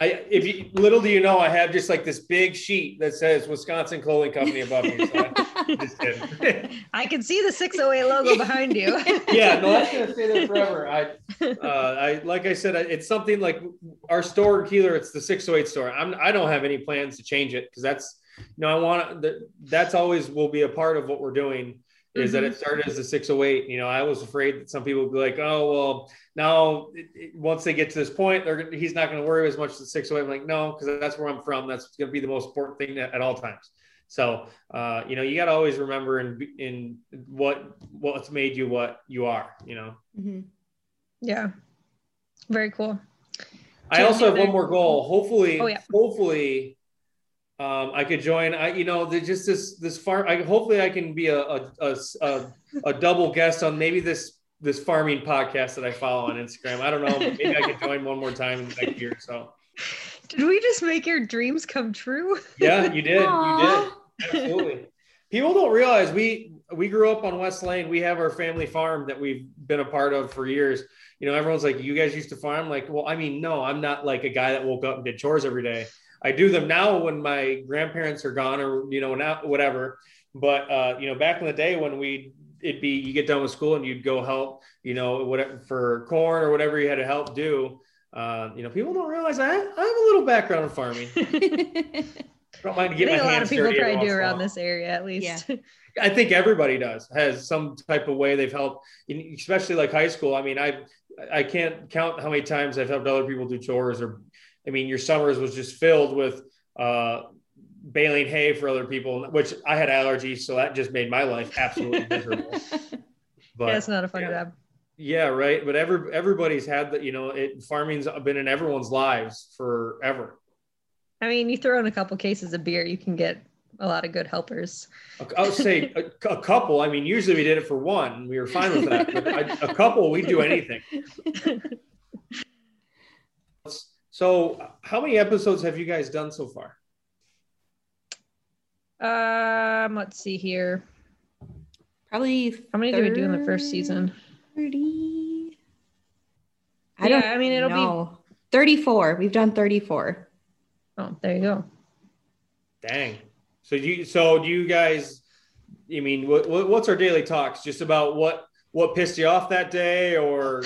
I, if you little do you know, I have just like this big sheet that says Wisconsin Clothing Company above me. So I. I can see the 608 logo behind you. yeah, no, that's gonna stay there forever. I, uh, I like I said, it's something like our store in Kieler. It's the 608 store. I'm I don't have any plans to change it because that's you know I want that that's always will be a part of what we're doing. Is that it started as a 608? You know, I was afraid that some people would be like, "Oh, well, now it, it- once they get to this point, they're gonna- he's not going to worry as much as the 608." I'm like, no, because that's where I'm from. That's going to be the most important thing at, at all times. So, uh, you know, you got to always remember in in what what's made you what you are. You know. Mhm. yeah. Very cool. I also have one more goal. Hopefully, Oh, yeah. hopefully, um, I could join. I, you know, there's just this this farm. I hopefully I can be a a, a a a double guest on maybe this this farming podcast that I follow on Instagram. I don't know. but Maybe I could join one more time in the next year. So Did we just make your dreams come true? yeah, you did. You did. Absolutely. People don't realize we we grew up on West Lane. We have our family farm that we've been a part of for years. You know, everyone's like, "You guys used to farm?" Like, well, I mean, no, I'm not like a guy that woke up and did chores every day. I do them now when my grandparents are gone, or you know, now whatever. But uh, you know, back in the day when we it'd be you get done with school and you'd go help, you know, whatever for corn or whatever you had to help do. Uh, you know, people don't realize I, I have a little background in farming. Don't mind I getting think my a lot of people dirty every probably do once in a around this area at least. Yeah. I think everybody does has some type of way they've helped, especially like high school. I mean, I I can't count how many times I've helped other people do chores. Or, I mean, your summers was just filled with uh, baling hay for other people, which I had allergies, so that just made my life absolutely miserable. But yeah, it's not a fun yeah. job. yeah, right. But every everybody's had that. You know, it farming's been in everyone's lives forever. I mean, you throw in a couple cases of beer, you can get a lot of good helpers. I would say a, a couple. I mean, usually we did it for one. We were fine with that. But I, a couple, we'd do anything. So, how many episodes have you guys done so far? Um, let's see here. Probably How many did we do in the first season? 30. I Yeah, don't I mean, it'll be- know. 34. We've done 34. Oh, there you go. Dang. So you, so do you guys? I mean, what, what what's our daily talks? Just about what what pissed you off that day, or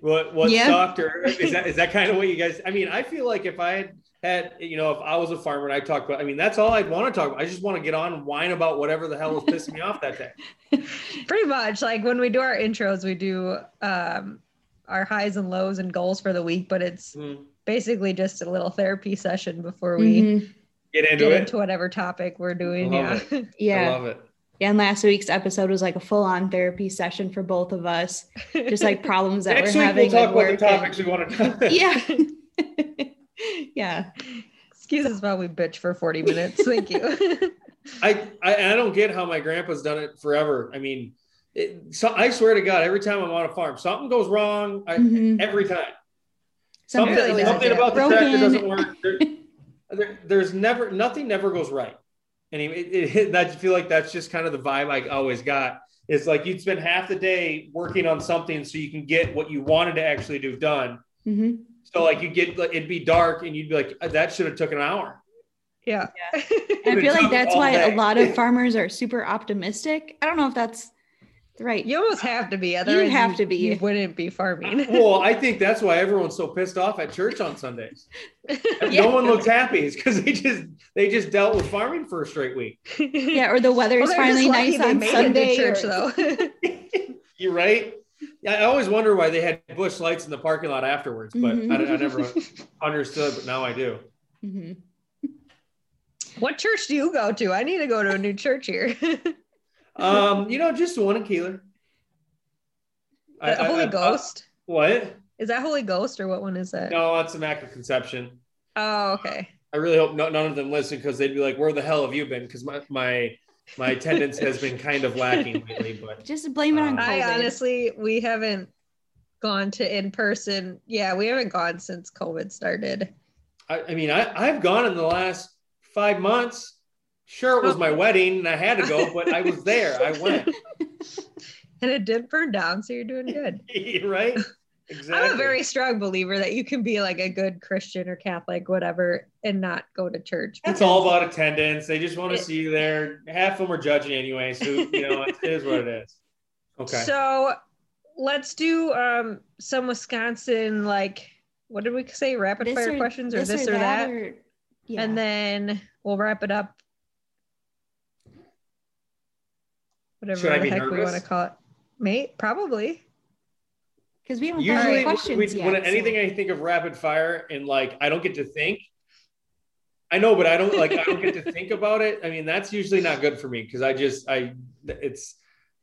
what what Yeah. sucked, or is that is that kind of what you guys? I mean, I feel like if I had had, you know, if I was a farmer and I talked about, I mean, that's all I'd want to talk about. I just want to get on and whine about whatever the hell was pissing me off that day. Pretty much like when we do our intros, we do um our highs and lows and goals for the week, but it's Mm. basically just a little therapy session before we Mhm. Get into get it. into whatever topic we're doing. Yeah. love Mm-hmm. Yeah. I love it. Yeah, and last week's episode was like a full-on therapy session for both of us, just like problems that we're week having we'll talk about the work and- topics we want to. talk. yeah. yeah. Excuse us while we bitch for 40 minutes. Thank you. I, I I don't get how my grandpa's done it forever. I mean, it, so I swear to God, every time I'm on a farm, something goes wrong. I, Mhm. Every time, Something, something, really something about the Broken. tractor doesn't work. There, there- there's never nothing never goes right. And it, it, it, I feel like that's just kind of the vibe I always got. It's like you'd spend half the day working on something so you can get what you wanted to actually do done. Mhm. So like you get like it'd be dark and you'd be like that should have took an hour. yeah. And I feel like that's why day. a lot of farmers are super optimistic. I don't know if that's the right. You almost have to be. Otherwise, have to be. You wouldn't be farming. Well, I think that's why everyone's so pissed off at church on Sundays. Yeah. No one looks happy. It's because they just they just dealt with farming for a straight week. Yeah, or the weather is they're finally nice on Sunday. church, or- though. You're right. I always wonder why they had Busch Lights in the parking lot afterwards, but Mhm. I, I never understood. But now I do. Mhm. what church do you go to? I need to go to a new church here. Um, you know, just one in Kieler. I- The I- Holy I- Ghost. what? Is that Holy Ghost or what one is that? No, that's Immaculate Conception. Oh, okay. I really hope no, none of them listen because they'd be like, "Where the hell have you been?" Because my my my attendance has been kind of lacking lately. But Just blame it on Um, COVID. I honestly, we haven't gone to in person. Yeah, we haven't gone since COVID started. I, I mean, I I've gone in the last five months. Sure, it was my wedding and I had to go, but I was there. I went. And it did burn down, so you're doing good. right? Exactly. I'm a very strong believer that you can be like a good Christian or Catholic, whatever, and not go to church. It's all about attendance. They just want to It- see you there. Half of them are judging anyway, so you know it is what it is. Okay. So let's do um some Wisconsin like what did we say? Rapid This fire or- questions or this, or, that, or- yeah. and then we'll wrap it up. Whatever Should I the be heck we nervous? want to call it, mate. Probably. because we don't have Usually, any questions when, yet. when anything I think of rapid fire and like I don't get to think. I know, but I don't like I don't get to think about it. I mean, that's usually not good for me because I just I it's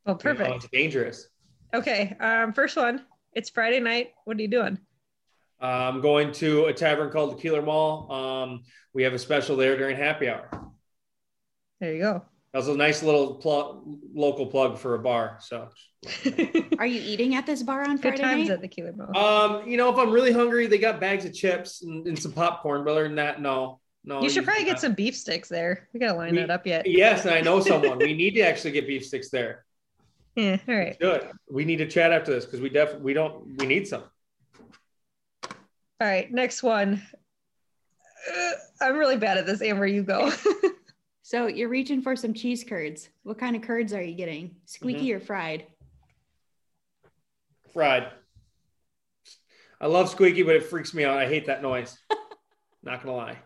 Well, you know, perfect. it's dangerous. Okay. Um, first one. It's Friday night. What are you doing? I'm going to a tavern called the Kieler Mall. Um, we have a special there during happy hour. There you go. That was a nice little plug, local plug for a bar. So, Are you eating at this bar on Friday? Good Friday times night? at the Kieler Bowl. um, you know, if I'm really hungry, they got bags of chips and, and some popcorn. But other than that, no, no. you should usually probably get some beef sticks there. We gotta line We- that up yet. Yes, and I know someone. we need to actually get beef sticks there. Yeah. All right. Good. We need to chat after this because we definitely we don't we need some. All right. Next one. Uh, I'm really bad at this. Amber, you go. So you're reaching for some cheese curds. What kind of curds are you getting? Squeaky Mm-hmm. or fried? Fried. I love squeaky, but it freaks me out. I hate that noise. Not gonna lie.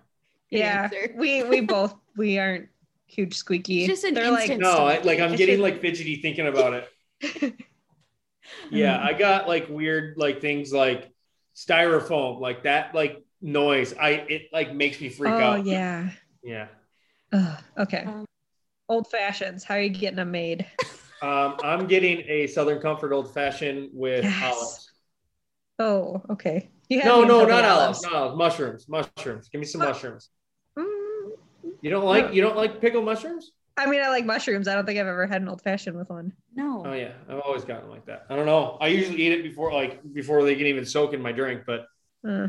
Good yeah. answer. We we both we aren't huge squeaky. It's just an They're like instant- No, I, like I'm getting like fidgety thinking about it. Yeah, I got like weird like things like styrofoam, like that like noise. I it like makes me freak oh out. yeah. Yeah. Ugh, okay. Um, Old fashions. How are you getting them made? Um, I'm getting a Southern Comfort old fashioned with Yes. olives. Oh, okay. You No, no, not the olives. Not olives. Mushrooms. Mushrooms. Give me some Mu- mushrooms. Mm, You don't like you don't like pickled mushrooms? I mean, I like mushrooms. I don't think I've ever had an old fashioned with one. no. Oh yeah, I've always gotten like that. I don't know. I usually eat it before like before they can even soak in my drink. But Uh.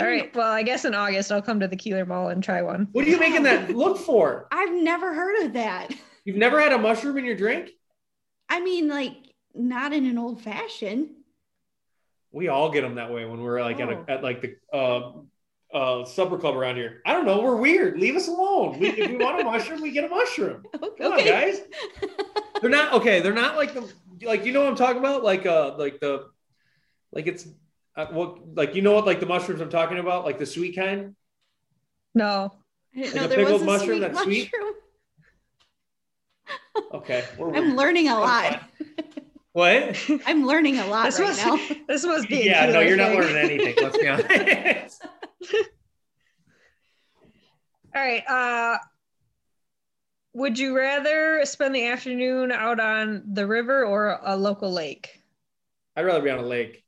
All right. Well, I guess in August I'll come to the Kieler Mall and try one. what are you making that look for? I've never heard of that. You've never had a mushroom in your drink? I mean, like, not in an old fashioned. We all get them that way when we're like Oh. at, a, at like the uh, uh, supper club around here. I don't know. We're weird. Leave us alone. We, if we want a mushroom, we get a mushroom. Come on, guys. They're not okay. They're not like the like you know what I'm talking about. Like uh like the like it's uh, what like you know what like the mushrooms I'm talking about like the sweet kind. No. I Like know a there was pickled a mushroom sweet that's sweet? Okay, we're I'm learning a I'm lot. What? I'm learning a lot This right must, now. this must be. Yeah, no, you're not learning anything. Let's be honest. All right. Uh, would you rather spend the afternoon out on the river or a local lake? I'd rather be on a lake.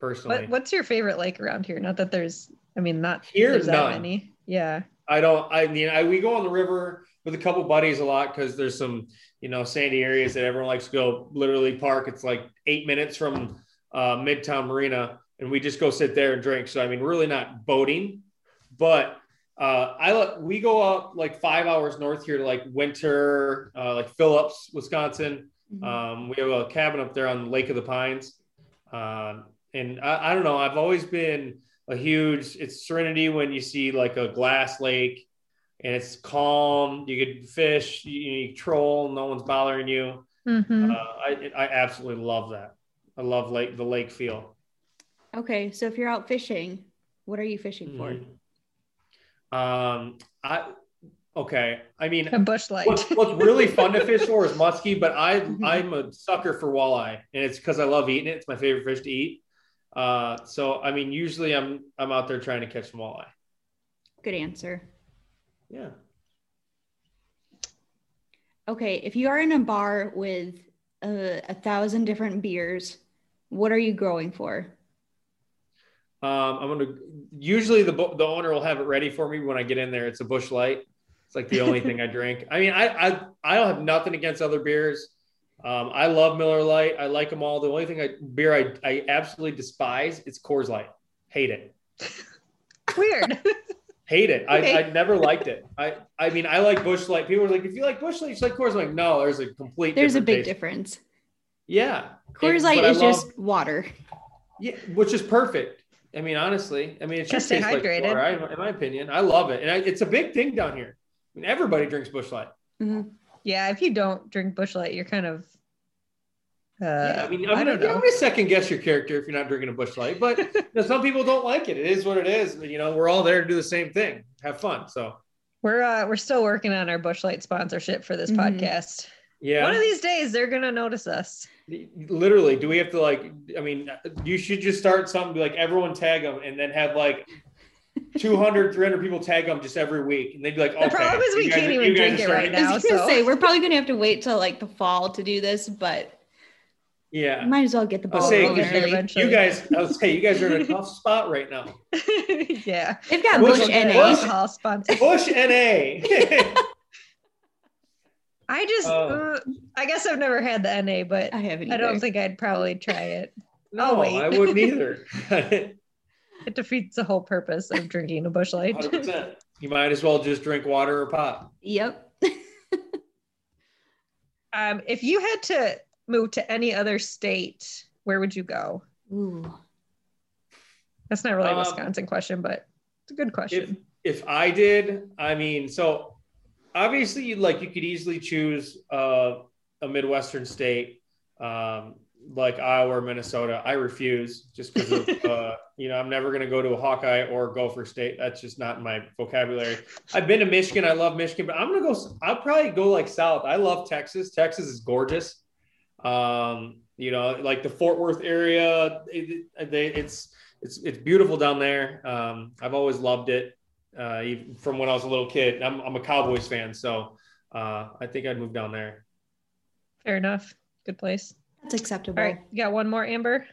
Personally, What, what's your favorite lake around here? Not that there's, I mean, not Here, there's that many. Yeah. I don't. I mean, I, we go on the river with a couple buddies a lot because there's some, you know, sandy areas that everyone likes to go. Literally, park. It's like eight minutes from uh, Midtown Marina, and we just go sit there and drink. So I mean, really not boating, but uh, I let- we go up like five hours north here to like Winter, uh, like Phillips, Wisconsin. Mhm. Um, we have a cabin up there on Lake of the Pines. Um, and I, I don't know, I've always been a huge, it's serenity when you see like a glass lake and it's calm. You could fish, you, you troll, no one's bothering you. Mhm. Uh, I, I absolutely love that. I love lake, the lake feel. Okay, so if you're out fishing, what are you fishing for? Mhm. Um, I, okay. I mean, a Busch Light. what's, what's really fun to fish for is muskie, but I Mhm. I'm a sucker for walleye, and it's because I love eating it. It's my favorite fish to eat. Uh, so I mean, usually I'm I'm out there trying to catch some walleye. Good answer. Yeah. Okay, if you are in a bar with a, a thousand different beers, what are you growing for? Um, I'm gonna usually the the owner will have it ready for me when I get in there. It's a Busch Light. It's like the only thing I drink. I mean, I I I don't have nothing against other beers. Um, I love Miller Lite. I like them all. The only thing I beer I, I absolutely despise is Coors Light. Hate it. Weird. Hate it. Okay. I, I never liked it. I I mean I like Busch Light. People are like, if you like Busch Light, you should like Coors. I'm like, no, there's a complete. There's a big taste. difference. Yeah. Coors Light is love- just water. yeah, which is perfect. I mean, honestly, I mean, it Just stay tastes like water, in my opinion. I love it, and I, it's a big thing down here. I mean, everybody drinks Busch Light. Mhm. Yeah. If you don't drink Busch Light, you're kind of. Uh, yeah, I mean, I I'm, don't gonna, know. I'm gonna second guess your character if you're not drinking a Busch Light, but you know, some people don't like it. It is what it is. You know, we're all there to do the same thing, have fun. So, We're uh, we're still working on our Busch Light sponsorship for this Mhm. podcast. yeah. One of these days, they're gonna notice us. literally do we have to like i mean you should just start something like everyone tag them and then have like 200 300 people tag them just every week and they'd be like okay, The problem is we can't are- even drink it right starting- I was now, gonna so- say we're probably gonna have to wait till like the fall to do this, but yeah might as well get the I'll ball say we'll get rolling there early. eventually. you guys i'll say you guys are in a tough spot right now yeah. They've got Bush- Busch NA. Bush- Alcohol sponsor. Busch NA I just, Oh. uh, I guess I've never had the NA, but I haven't. I don't think I'd probably try it. no wait. i wouldn't either It defeats the whole purpose of drinking a Busch Light. 100% you might as well just drink water or pop Yep. um, if you had to move to any other state, where would you go? Ooh. That's not really a Um, Wisconsin question, but it's a good question. if I did, I mean, so obviously, you like you could easily choose uh, a midwestern state um, like Iowa or Minnesota. I refuse just because of uh, you know I'm never going to go to a Hawkeye or Gopher State. That's just not in my vocabulary. I've been to Michigan. I love Michigan, but I'm gonna go. I'll probably go like south. I love Texas. Texas is gorgeous. Um, you know, like the Fort Worth area. It, it- it's it's it's beautiful down there. Um, I've always loved it uh, even from when I was a little kid. I'm, I'm a Cowboys fan, so uh, I think I'd move down there. Fair enough. Good place. That's acceptable. All right. You got one more, Amber?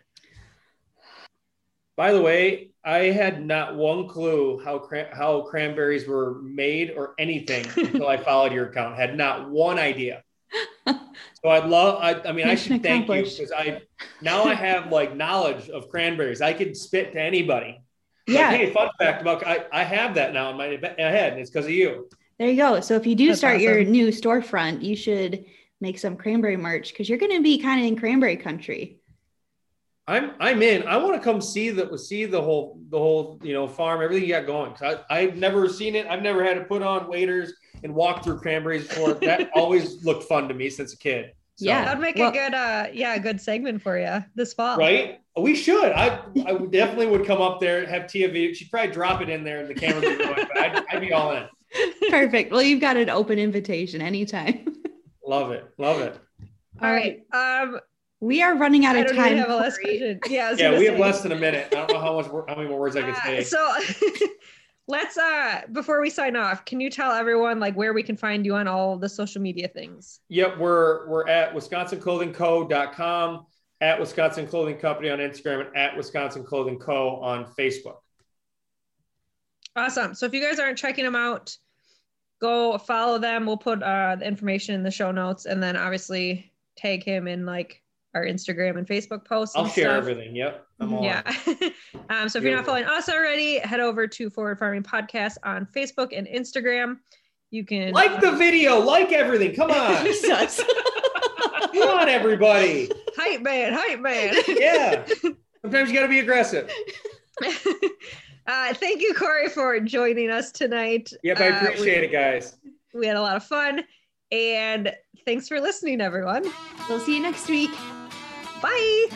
By the way, I had not one clue how cran- how cranberries were made or anything until I followed your account. Had not one idea. So I'd love. I, I mean, I should thank you because I now I have like knowledge of cranberries. I could spit to anybody. Like, Yeah. hey, fun fact about I, I have that now in my my head, and it's because of you. There you go. So if you do That's start your new storefront, you should make some cranberry merch because you're going to be kind of in cranberry country. I'm I'm in. I want to come see the see the whole the whole you know farm everything you got going. 'Cause I I've never seen it. I've never had to put on waders and walk through cranberries before. That always looked fun to me since a kid. So, Yeah. That'd make Well- a good, uh, yeah, a good segment for you this fall. Right? We should. I I definitely would come up there and have Tia V. She'd probably drop it in there and the camera would be going, but I'd, I'd be all in. Perfect. Well, you've got an open invitation anytime. Love it. Love it. All right. Um, We are running out I of time. even have a last question. Yeah, Yeah, gonna we have less than a minute. I don't know how much how many more words I could Uh, say. so let's uh before we sign off, can you tell everyone like where we can find you on all the social media things? Yep, we're we're at wisconsinclothingco.com, at Wisconsin Clothing Company on Instagram, and at Wisconsin Clothing Co. on Facebook. Awesome. So if you guys aren't checking them out, go follow them. We'll put uh the information in the show notes and then obviously tag him in like our Instagram and Facebook posts. I'll share stuff. everything. Yep. I'm all Yeah. um, so if you're not following us already, head over to Forward Farming Podcast on Facebook and Instagram. You can Like the video, like everything. Come on. Come on, everybody. hype man, hype man. Yeah. Sometimes you got to be aggressive. Uh, thank you, Corey, for joining us tonight. Yep, I Uh, appreciate it, guys. we, we had a lot of fun. And thanks for listening, everyone. we'll see you next week. Bye.